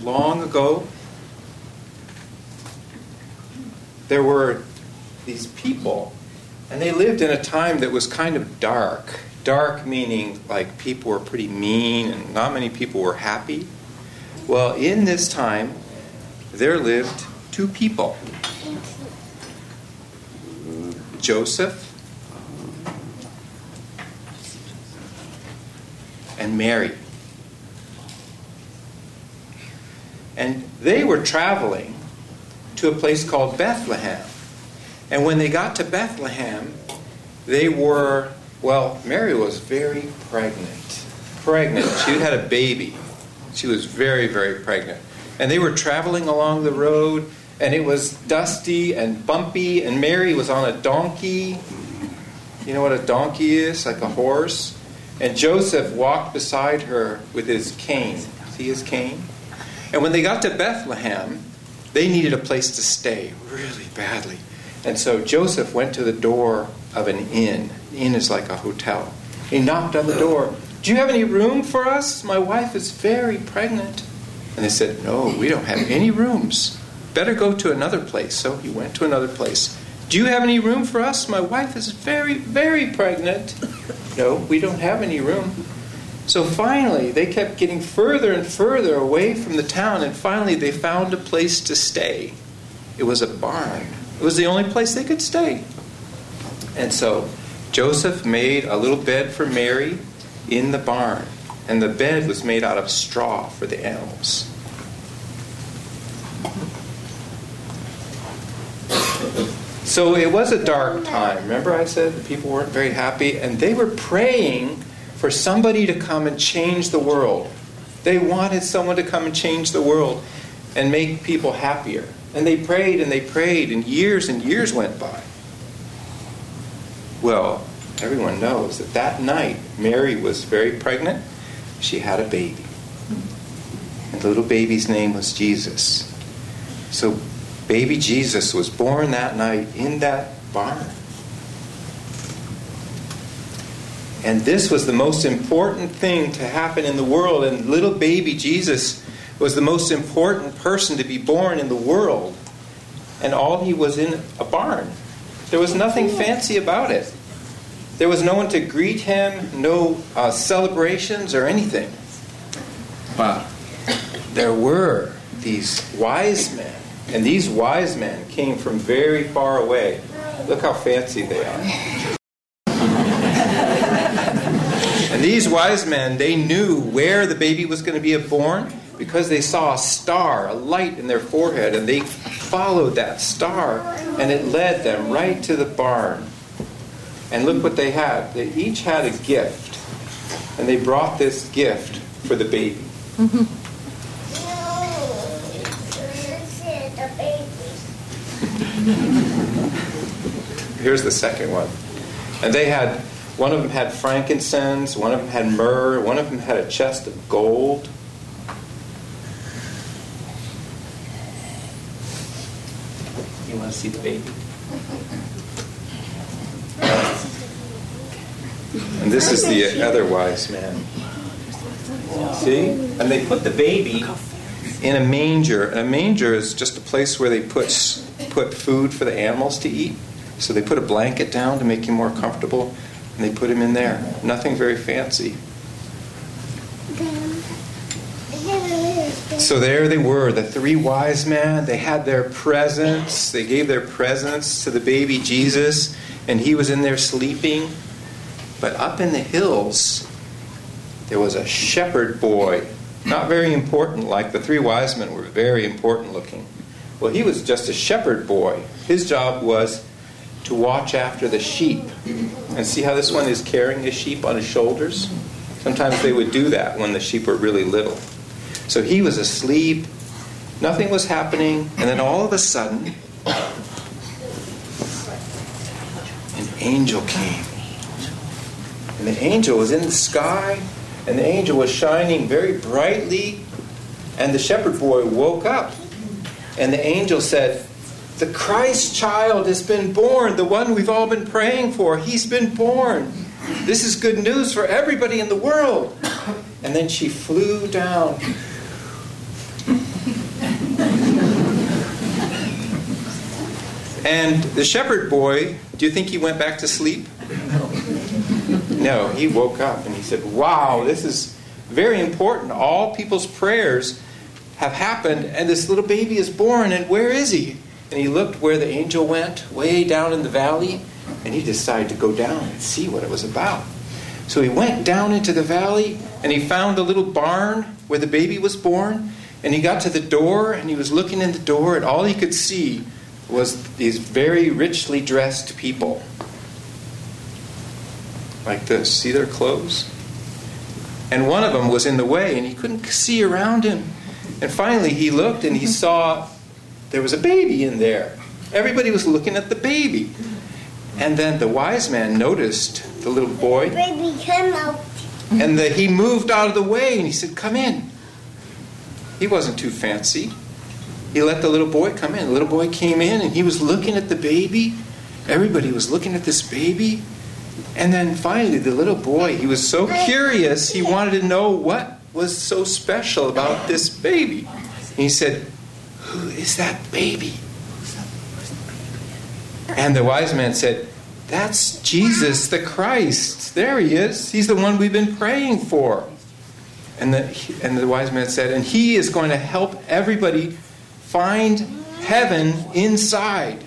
long ago, there were these people, and they lived in a time that was kind of dark. Dark meaning like people were pretty mean and not many people were happy. Well, in this time, there lived two people Joseph and Mary. And they were traveling to a place called Bethlehem. And when they got to Bethlehem, they were, well, Mary was very pregnant. Pregnant. She had a baby. She was very, very pregnant. And they were traveling along the road, and it was dusty and bumpy, and Mary was on a donkey. You know what a donkey is? Like a horse. And Joseph walked beside her with his cane. See his cane? And when they got to Bethlehem, they needed a place to stay really badly. And so Joseph went to the door of an inn. Inn is like a hotel. He knocked on the door. Do you have any room for us? My wife is very pregnant. And they said, No, we don't have any rooms. Better go to another place. So he went to another place. Do you have any room for us? My wife is very, very pregnant. No, we don't have any room. So finally, they kept getting further and further away from the town, and finally, they found a place to stay. It was a barn, it was the only place they could stay. And so Joseph made a little bed for Mary in the barn, and the bed was made out of straw for the animals. So it was a dark time. Remember, I said the people weren't very happy, and they were praying for somebody to come and change the world. They wanted someone to come and change the world and make people happier. And they prayed and they prayed, and years and years went by. Well, everyone knows that that night Mary was very pregnant. She had a baby. And the little baby's name was Jesus. So baby Jesus was born that night in that barn. And this was the most important thing to happen in the world. And little baby Jesus was the most important person to be born in the world. And all he was in a barn. There was nothing fancy about it. There was no one to greet him, no uh, celebrations or anything. But there were these wise men. And these wise men came from very far away. Look how fancy they are. And these wise men, they knew where the baby was going to be born because they saw a star, a light in their forehead, and they followed that star, and it led them right to the barn. And look what they had. They each had a gift, and they brought this gift for the baby. Here's the second one. And they had, one of them had frankincense, one of them had myrrh, one of them had a chest of gold. You want to see the baby? And this is the other wise man. See? And they put the baby in a manger. And a manger is just a place where they put put food for the animals to eat. So they put a blanket down to make you more comfortable, and they put him in there. Nothing very fancy. So there they were, the three wise men. They had their presents. They gave their presents to the baby Jesus, and he was in there sleeping. But up in the hills, there was a shepherd boy. Not very important, like the three wise men were very important looking. Well, he was just a shepherd boy. His job was to watch after the sheep. And see how this one is carrying the sheep on his shoulders? Sometimes they would do that when the sheep were really little. So he was asleep, nothing was happening, and then all of a sudden, an angel came. And the angel was in the sky, and the angel was shining very brightly, and the shepherd boy woke up. And the angel said, the Christ child has been born, the one we've all been praying for. He's been born. This is good news for everybody in the world. And then she flew down. and the shepherd boy, do you think he went back to sleep? No, he woke up and he said, Wow, this is very important. All people's prayers have happened, and this little baby is born, and where is he? And he looked where the angel went, way down in the valley, and he decided to go down and see what it was about. So he went down into the valley, and he found the little barn where the baby was born, and he got to the door, and he was looking in the door, and all he could see was these very richly dressed people. Like this. See their clothes? And one of them was in the way, and he couldn't see around him. And finally, he looked and he saw there was a baby in there. Everybody was looking at the baby. And then the wise man noticed the little boy. Baby, come out. And the, he moved out of the way and he said, Come in. He wasn't too fancy. He let the little boy come in. The little boy came in and he was looking at the baby. Everybody was looking at this baby. And then finally, the little boy, he was so curious, he wanted to know what was so special about this baby. And he said, Who is that baby? And the wise man said, That's Jesus the Christ. There he is. He's the one we've been praying for. And the, and the wise man said, And he is going to help everybody find heaven inside.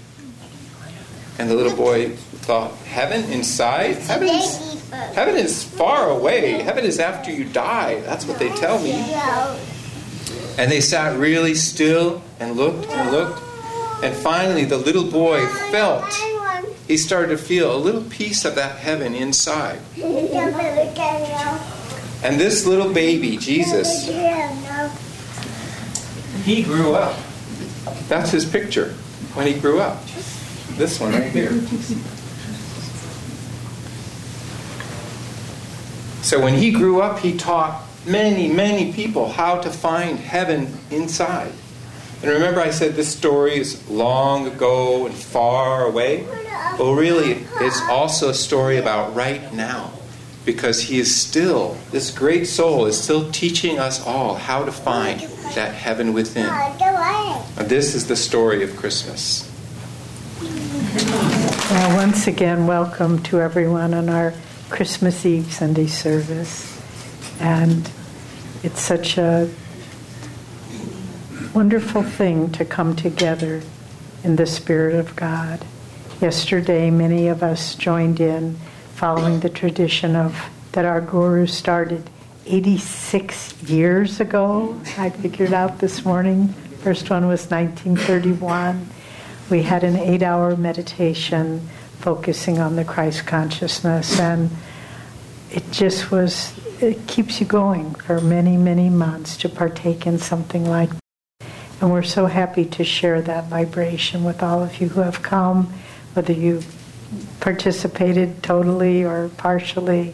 And the little boy thought, Heaven inside? Heaven is, heaven is far away. Heaven is after you die. That's what they tell me. And they sat really still and looked and looked. And finally, the little boy felt, he started to feel a little piece of that heaven inside. And this little baby, Jesus, he grew up. That's his picture when he grew up. This one right here. So when he grew up, he taught many, many people how to find heaven inside. And remember, I said this story is long ago and far away? Well, really, it's also a story about right now. Because he is still, this great soul is still teaching us all how to find that heaven within. And this is the story of Christmas. Well, once again, welcome to everyone on our Christmas Eve Sunday service. And it's such a wonderful thing to come together in the Spirit of God. Yesterday, many of us joined in following the tradition of that our guru started 86 years ago. I figured out this morning. First one was 1931. We had an eight hour meditation focusing on the Christ consciousness, and it just was, it keeps you going for many, many months to partake in something like that. And we're so happy to share that vibration with all of you who have come, whether you participated totally or partially,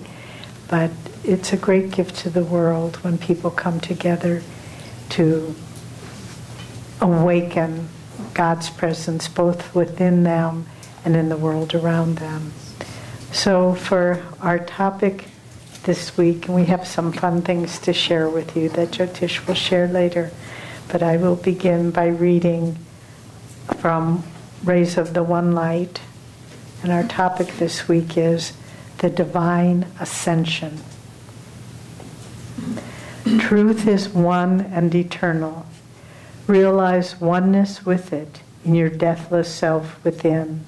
but it's a great gift to the world when people come together to awaken God's presence both within them and in the world around them. So, for our topic this week, and we have some fun things to share with you that Jyotish will share later, but I will begin by reading from Rays of the One Light and our topic this week is the divine ascension. Truth is one and eternal. Realize oneness with it in your deathless self within.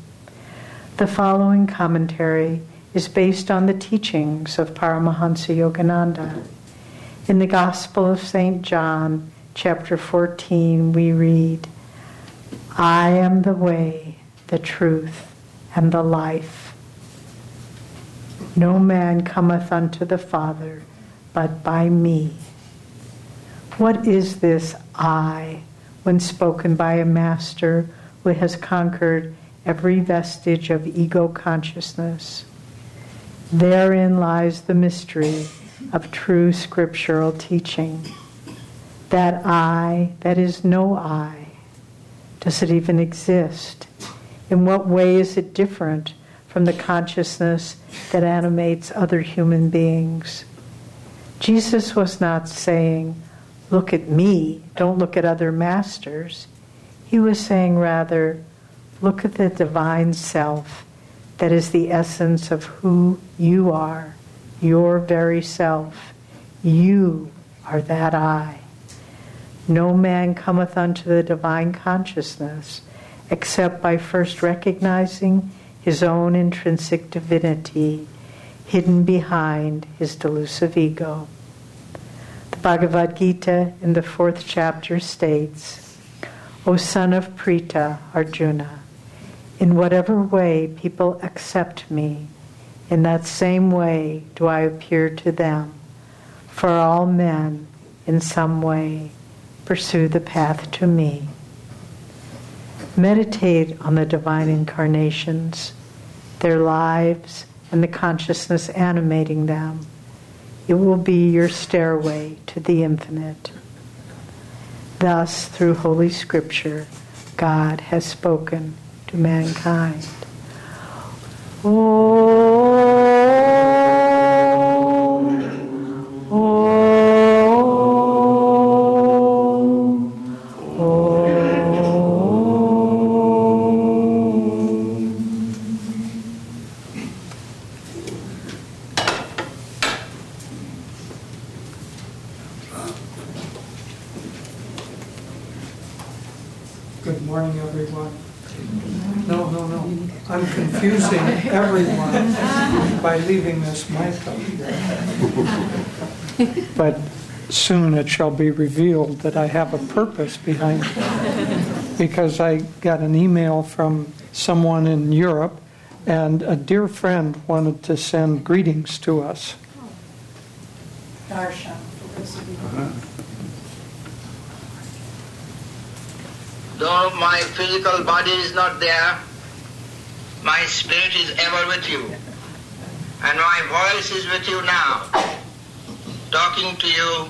The following commentary is based on the teachings of Paramahansa Yogananda. In the Gospel of St. John, chapter 14, we read, I am the way, the truth, and the life. No man cometh unto the Father but by me. What is this I when spoken by a master who has conquered every vestige of ego consciousness? Therein lies the mystery of true scriptural teaching. That I, that is no I, does it even exist? In what way is it different from the consciousness that animates other human beings? Jesus was not saying, Look at me, don't look at other masters. He was saying rather, look at the divine self that is the essence of who you are, your very self. You are that I. No man cometh unto the divine consciousness except by first recognizing his own intrinsic divinity hidden behind his delusive ego. The Bhagavad Gita in the fourth chapter states, O son of Pritha, Arjuna, in whatever way people accept me, in that same way do I appear to them. For all men, in some way, pursue the path to me. Meditate on the divine incarnations, their lives, and the consciousness animating them. It will be your stairway to the infinite. Thus, through Holy Scripture, God has spoken to mankind. Oh. But soon it shall be revealed that I have a purpose behind it. Because I got an email from someone in Europe, and a dear friend wanted to send greetings to us. Darshan, uh-huh. Though my physical body is not there, my spirit is ever with you. And my voice is with you now, talking to you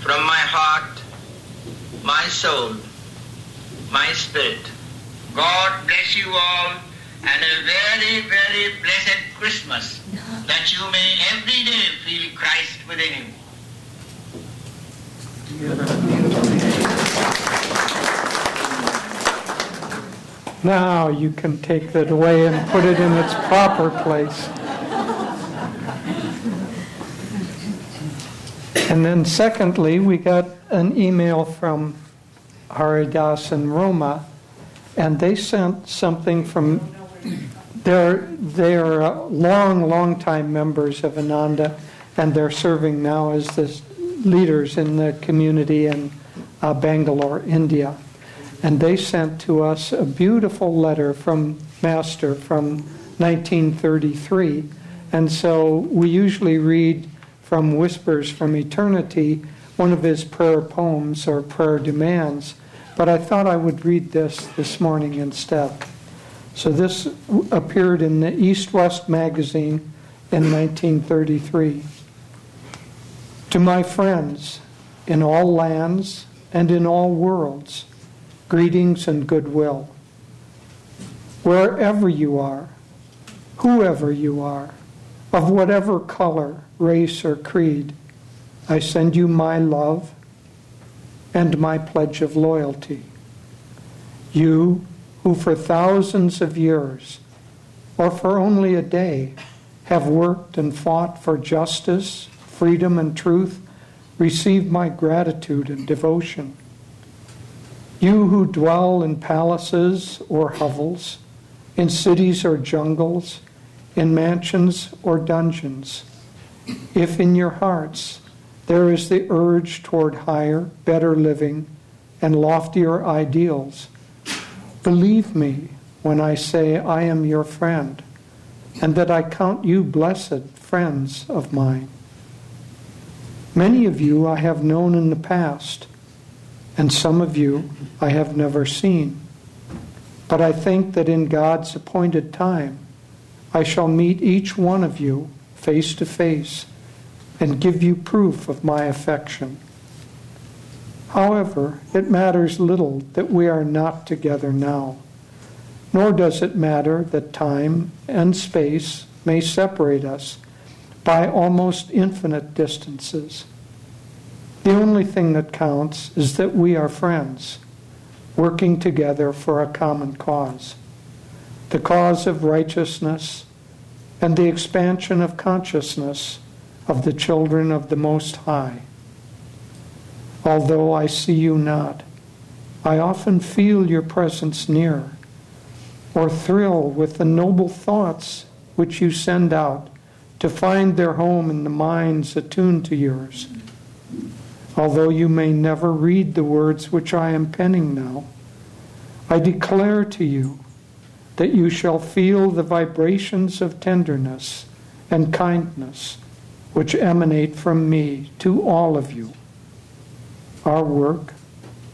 from my heart, my soul, my spirit. God bless you all and a very, very blessed Christmas that you may every day feel Christ within you. Now you can take that away and put it in its proper place. And then, secondly, we got an email from Haridas and Roma, and they sent something from. They're, they're long, long time members of Ananda, and they're serving now as the leaders in the community in uh, Bangalore, India. And they sent to us a beautiful letter from Master from 1933. And so we usually read from Whispers from Eternity, one of his prayer poems or prayer demands. But I thought I would read this this morning instead. So this appeared in the East West magazine in 1933. To my friends in all lands and in all worlds, greetings and goodwill. Wherever you are, whoever you are, of whatever color, race, or creed, I send you my love and my pledge of loyalty. You who for thousands of years, or for only a day, have worked and fought for justice, freedom, and truth, receive my gratitude and devotion. You who dwell in palaces or hovels, in cities or jungles, in mansions or dungeons, if in your hearts there is the urge toward higher, better living and loftier ideals, believe me when I say I am your friend and that I count you blessed friends of mine. Many of you I have known in the past and some of you I have never seen. But I think that in God's appointed time, I shall meet each one of you face to face and give you proof of my affection. However, it matters little that we are not together now, nor does it matter that time and space may separate us by almost infinite distances. The only thing that counts is that we are friends, working together for a common cause the cause of righteousness and the expansion of consciousness of the children of the Most High. Although I see you not, I often feel your presence near, or thrill with the noble thoughts which you send out to find their home in the minds attuned to yours. Although you may never read the words which I am penning now, I declare to you that you shall feel the vibrations of tenderness and kindness which emanate from me to all of you. Our work,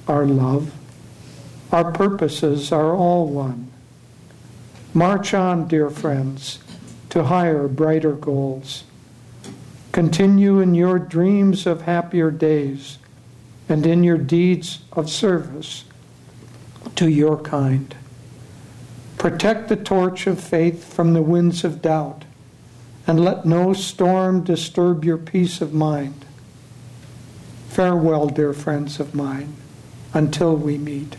our love, our purposes are all one. March on, dear friends, to higher, brighter goals. Continue in your dreams of happier days and in your deeds of service to your kind. Protect the torch of faith from the winds of doubt, and let no storm disturb your peace of mind. Farewell, dear friends of mine, until we meet.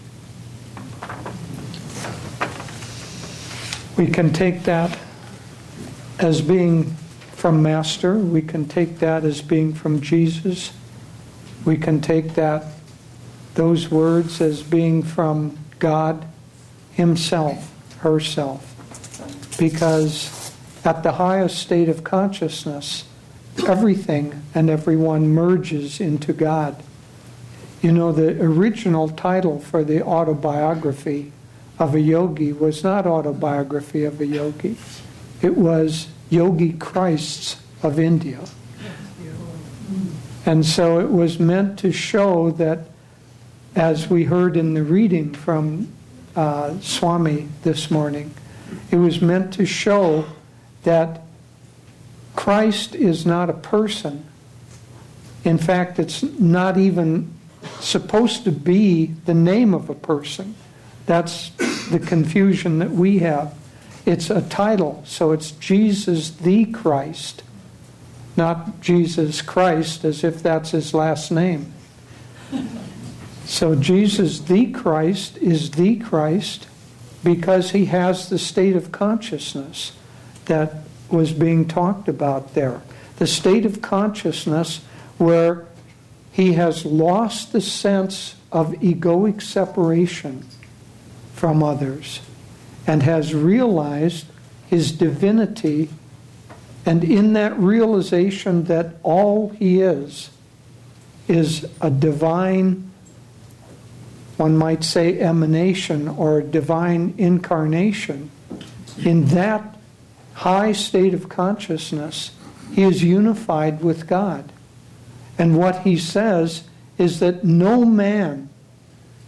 We can take that as being from Master. We can take that as being from Jesus. We can take that, those words, as being from God Himself, herself. Because at the highest state of consciousness, everything and everyone merges into God. You know, the original title for the autobiography of a yogi was not autobiography of a yogi. It was Yogi Christs of India. And so it was meant to show that, as we heard in the reading from uh, Swami this morning, it was meant to show that Christ is not a person. In fact, it's not even supposed to be the name of a person. That's the confusion that we have. It's a title, so it's Jesus the Christ, not Jesus Christ as if that's his last name. So Jesus the Christ is the Christ because he has the state of consciousness that was being talked about there. The state of consciousness where he has lost the sense of egoic separation from others and has realized his divinity, and in that realization that all he is is a divine, one might say, emanation or divine incarnation, in that high state of consciousness, he is unified with God. And what he says is that no man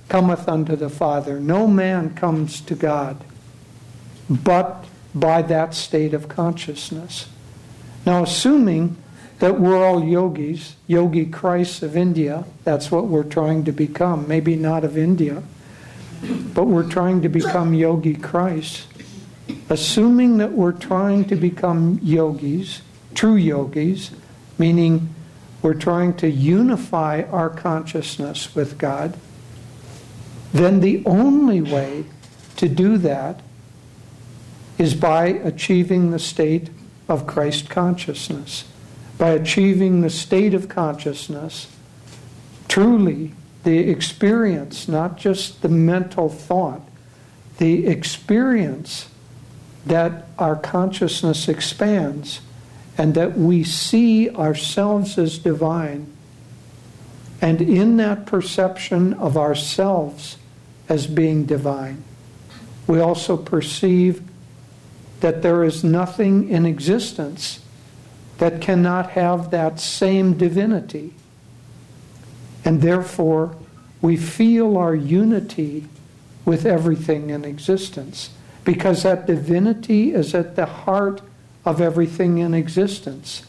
cometh unto the Father. No man comes to God but by that state of consciousness. Now, assuming that we're all yogis, yogi Christs of India, that's what we're trying to become. Maybe not of India, but we're trying to become yogi Christ. Assuming that we're trying to become yogis, true yogis, meaning we're trying to unify our consciousness with God, then the only way to do that is by achieving the state of Christ consciousness. By achieving the state of consciousness, truly the experience, not just the mental thought, the experience that our consciousness expands and that we see ourselves as divine. And in that perception of ourselves as being divine, we also perceive that there is nothing in existence that cannot have that same divinity. And therefore, we feel our unity with everything in existence because that divinity is at the heart of everything in existence.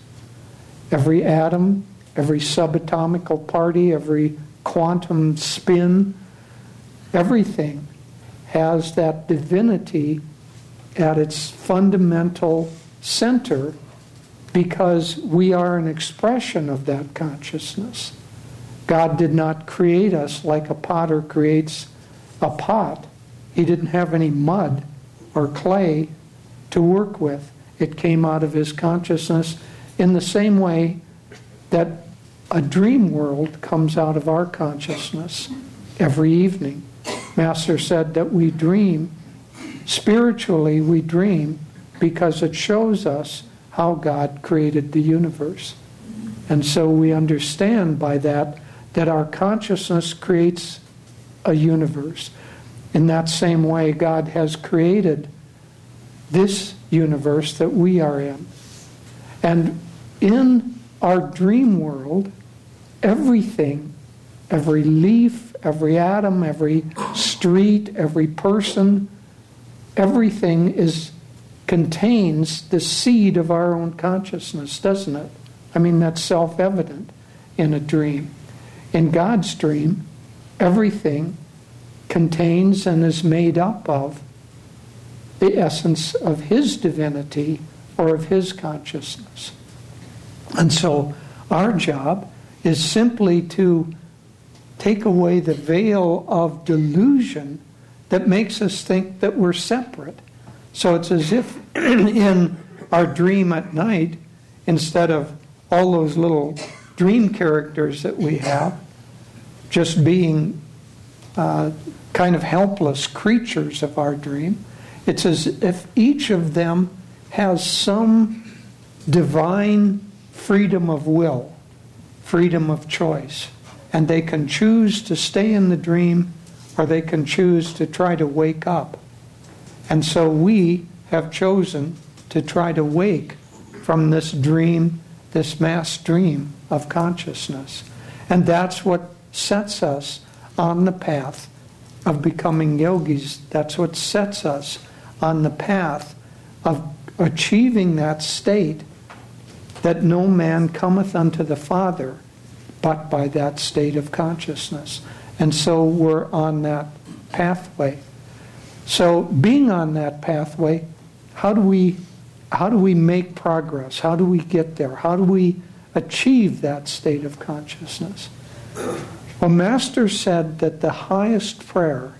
Every atom, every subatomical party, every quantum spin, everything has that divinity at its fundamental center because we are an expression of that consciousness. God did not create us like a potter creates a pot, he didn't have any mud or clay to work with. It came out of his consciousness in the same way that a dream world comes out of our consciousness every evening. Master said that we dream, spiritually, we dream because it shows us how God created the universe. And so we understand by that that our consciousness creates a universe. In that same way, God has created this universe that we are in. And in our dream world, everything, every leaf, every atom, every street, every person, everything is contains the seed of our own consciousness, doesn't it? I mean, that's self evident in a dream. In God's dream, everything contains and is made up of the essence of His divinity or of His consciousness. And so our job is simply to take away the veil of delusion that makes us think that we're separate. So it's as if in our dream at night, instead of all those little dream characters that we have, just being uh, kind of helpless creatures of our dream, it's as if each of them has some divine freedom of will, freedom of choice. And they can choose to stay in the dream or they can choose to try to wake up. And so we have chosen to try to wake from this dream, this mass dream of consciousness. And that's what sets us on the path of becoming yogis. That's what sets us on the path of achieving that state that no man cometh unto the Father but by that state of consciousness. And so we're on that pathway. So being on that pathway, how do we how do we make progress? How do we get there? How do we achieve that state of consciousness? Well, Master said that the highest prayer,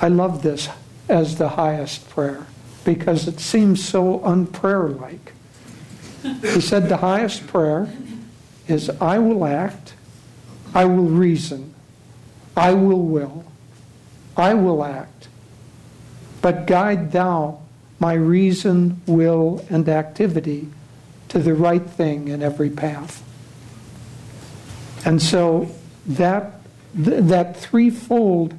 I love this as the highest prayer because it seems so unprayer like. He said the highest prayer is I will act, I will reason, I will will, I will act, but guide thou my reason, will, and activity to the right thing in every path. And so that, that threefold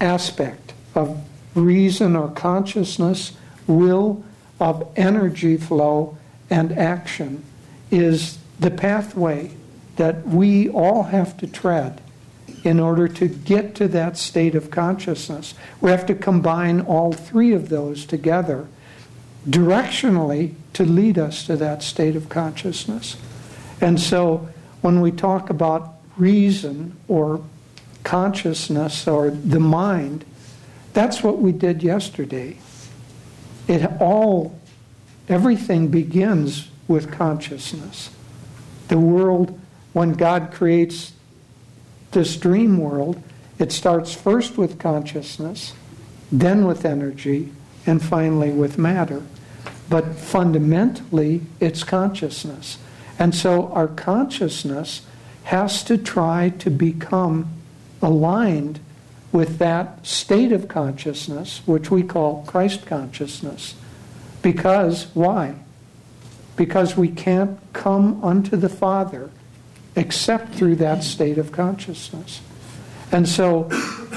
aspect of reason or consciousness, will, of energy flow, and action is the pathway that we all have to tread in order to get to that state of consciousness. We have to combine all three of those together directionally to lead us to that state of consciousness. And so when we talk about reason or consciousness or the mind, that's what we did yesterday. It all, everything begins with consciousness. The world, when God creates this dream world, it starts first with consciousness, then with energy, and finally with matter. But fundamentally, it's consciousness. And so our consciousness has to try to become aligned with that state of consciousness, which we call Christ consciousness. Because, why? Because we can't come unto the Father except through that state of consciousness. And so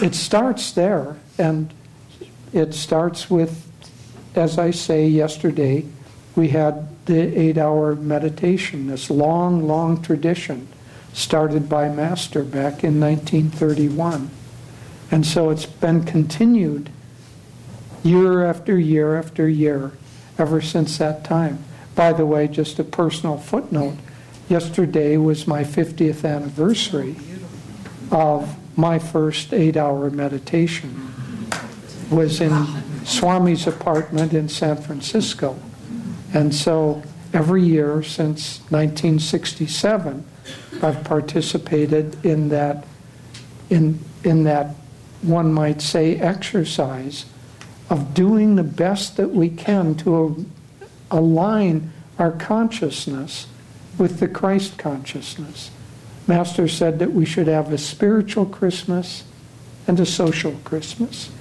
it starts there, and it starts with, as I say, yesterday, we had the eight hour meditation, this long, long tradition started by Master back in 1931. And so it's been continued year after year after year ever since that time. By the way, just a personal footnote yesterday was my 50th anniversary of my first eight hour meditation. Was in swami's apartment in san francisco. And so every year since 1967 i've participated in that in, in that, one might say, exercise of doing the best that we can to align our consciousness with the Christ consciousness. Master said that we should have a spiritual Christmas and a social Christmas.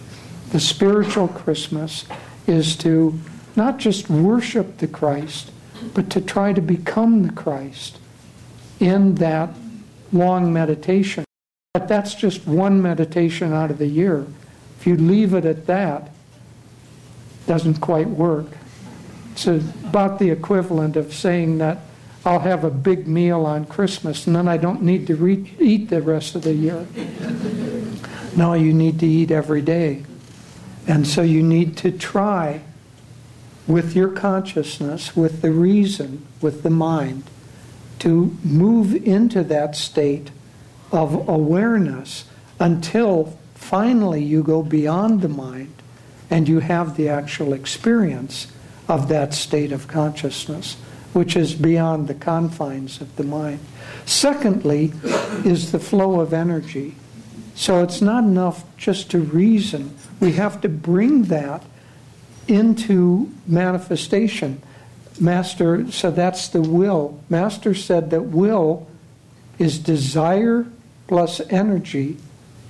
The spiritual Christmas is to not just worship the Christ, but to try to become the Christ in that long meditation. But that's just one meditation out of the year. If you leave it at that, it doesn't quite work. It's about the equivalent of saying that I'll have a big meal on Christmas and then I don't need to re- eat the rest of the year. no, you need to eat every day. And so you need to try with your consciousness, with the reason, with the mind, to move into that state of awareness until finally you go beyond the mind and you have the actual experience of that state of consciousness, which is beyond the confines of the mind. Secondly, is the flow of energy. So it's not enough just to reason, we have to bring that into manifestation. Master, so that's the will. Master said that will is desire plus energy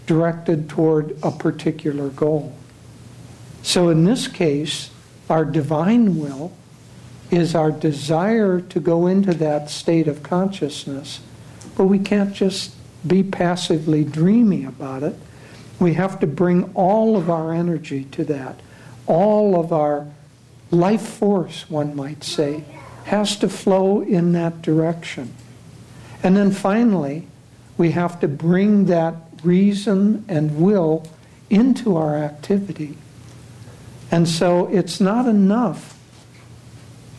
directed toward a particular goal. So in this case, our divine will is our desire to go into that state of consciousness, but we can't just be passively dreamy about it. We have to bring all of our energy to that. All of our life force, one might say, has to flow in that direction. And then finally, we have to bring that reason and will into our activity. And so it's not enough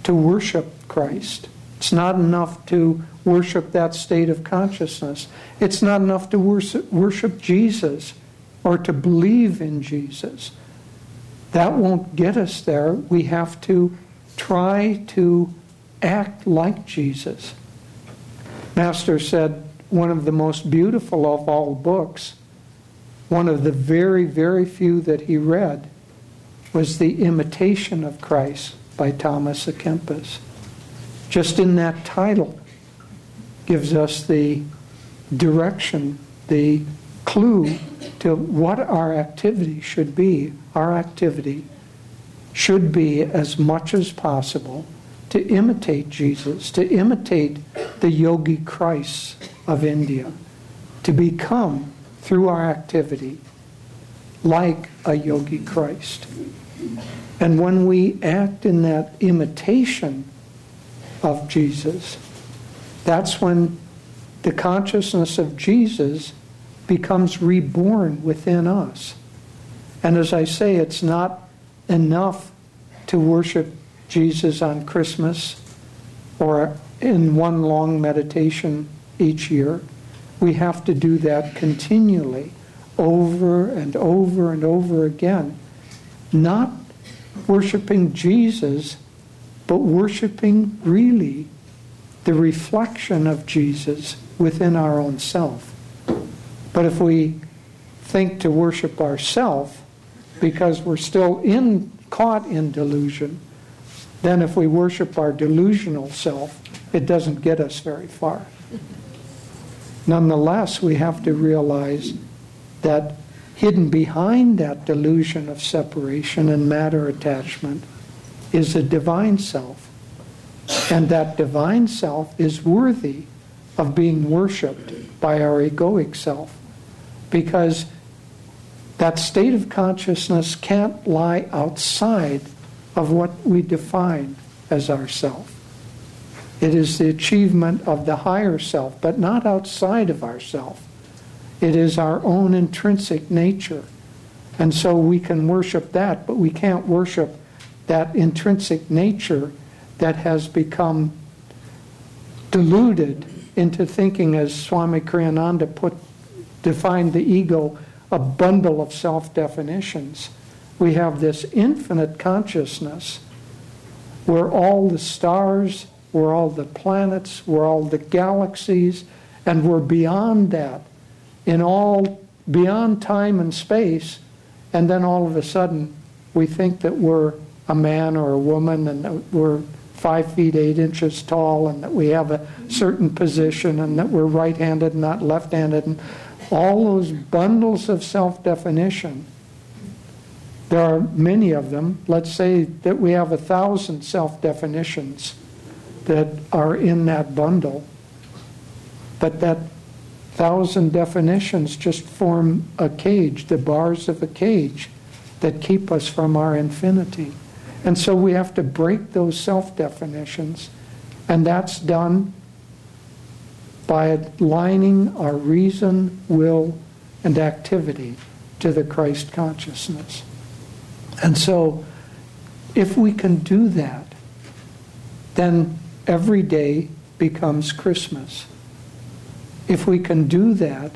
to worship Christ. It's not enough to worship that state of consciousness. It's not enough to worship, worship Jesus or to believe in Jesus. That won't get us there. We have to try to act like Jesus. Master said, one of the most beautiful of all books, one of the very, very few that he read, was The Imitation of Christ by Thomas à Kempis. Just in that title gives us the direction, the clue to what our activity should be. Our activity should be as much as possible to imitate Jesus, to imitate the yogi Christ of India, to become, through our activity, like a yogi Christ. And when we act in that imitation of Jesus, that's when the consciousness of Jesus becomes reborn within us. And as I say, it's not enough to worship Jesus on Christmas or in one long meditation each year. We have to do that continually, over and over and over again. Not worshiping Jesus, but worshiping really the reflection of Jesus within our own self. But if we think to worship ourself because we're still in caught in delusion, then if we worship our delusional self, it doesn't get us very far. Nonetheless, we have to realize that hidden behind that delusion of separation and matter attachment is a divine self. And that divine self is worthy of being worshiped by our egoic self because that state of consciousness can't lie outside of what we define as ourself. It is the achievement of the higher self, but not outside of ourself. It is our own intrinsic nature. And so we can worship that, but we can't worship that intrinsic nature that has become deluded into thinking, as Swami Kriyananda put, defined the ego, a bundle of self definitions. We have this infinite consciousness where all the stars we're all the planets, we're all the galaxies, and we're beyond that in all beyond time and space, and then all of a sudden we think that we're a man or a woman and that we're five feet eight inches tall and that we have a certain position and that we're right handed, and not left handed, and all those bundles of self definition. There are many of them. Let's say that we have a thousand self definitions that are in that bundle. But that thousand definitions just form a cage, the bars of a cage that keep us from our infinity. And so we have to break those self definitions, and that's done by aligning our reason, will, and activity to the Christ consciousness. And so, if we can do that, then every day becomes Christmas. If we can do that,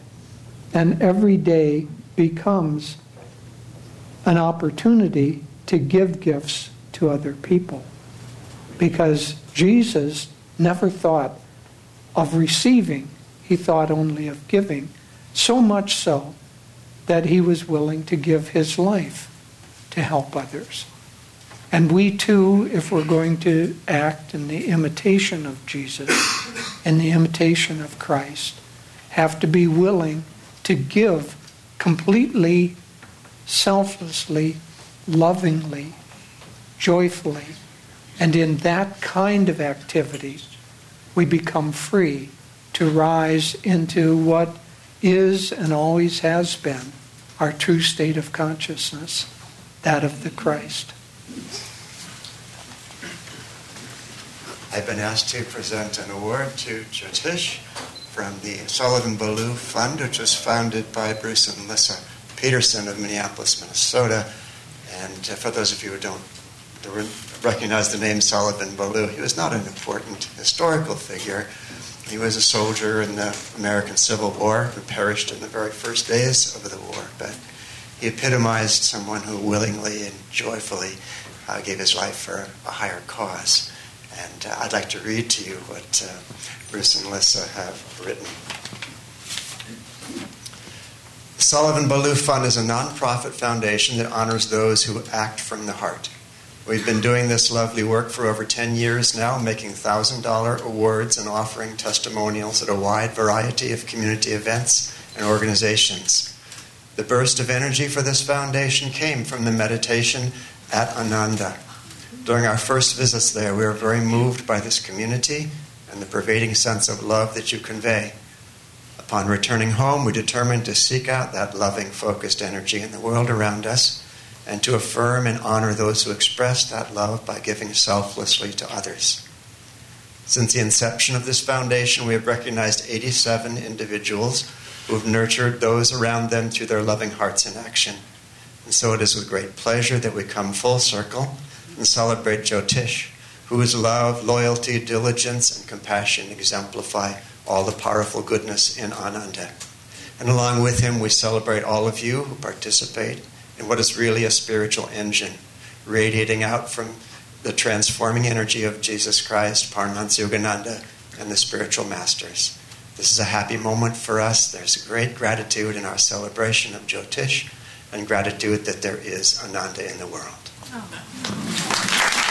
then every day becomes an opportunity to give gifts to other people. Because Jesus never thought of receiving, he thought only of giving. So much so that he was willing to give his life to help others. And we too, if we're going to act in the imitation of Jesus, in the imitation of Christ, have to be willing to give completely, selflessly, lovingly, joyfully. And in that kind of activity, we become free to rise into what is and always has been our true state of consciousness, that of the Christ. I've been asked to present an award to Jyotish from the Sullivan Ballou Fund, which was founded by Bruce and Melissa Peterson of Minneapolis, Minnesota. And uh, for those of you who don't recognize the name Sullivan Ballou, he was not an important historical figure. He was a soldier in the American Civil War who perished in the very first days of the war. But he epitomized someone who willingly and joyfully uh, gave his life for a higher cause. And uh, I'd like to read to you what uh, Bruce and Melissa have written. Sullivan Ballou Fund is a nonprofit foundation that honors those who act from the heart. We've been doing this lovely work for over 10 years now, making $1,000 awards and offering testimonials at a wide variety of community events and organizations. The burst of energy for this foundation came from the meditation at Ananda. During our first visits there, we were very moved by this community and the pervading sense of love that you convey. Upon returning home, we determined to seek out that loving, focused energy in the world around us and to affirm and honor those who express that love by giving selflessly to others. Since the inception of this foundation, we have recognized 87 individuals who have nurtured those around them through their loving hearts in action. And so it is with great pleasure that we come full circle and celebrate Jyotish, whose love, loyalty, diligence, and compassion exemplify all the powerful goodness in Ananda. And along with him, we celebrate all of you who participate in what is really a spiritual engine radiating out from the transforming energy of Jesus Christ, Paramahansa Yogananda, and the spiritual masters. This is a happy moment for us. There's great gratitude in our celebration of Jyotish and gratitude that there is Ananda in the world. Oh.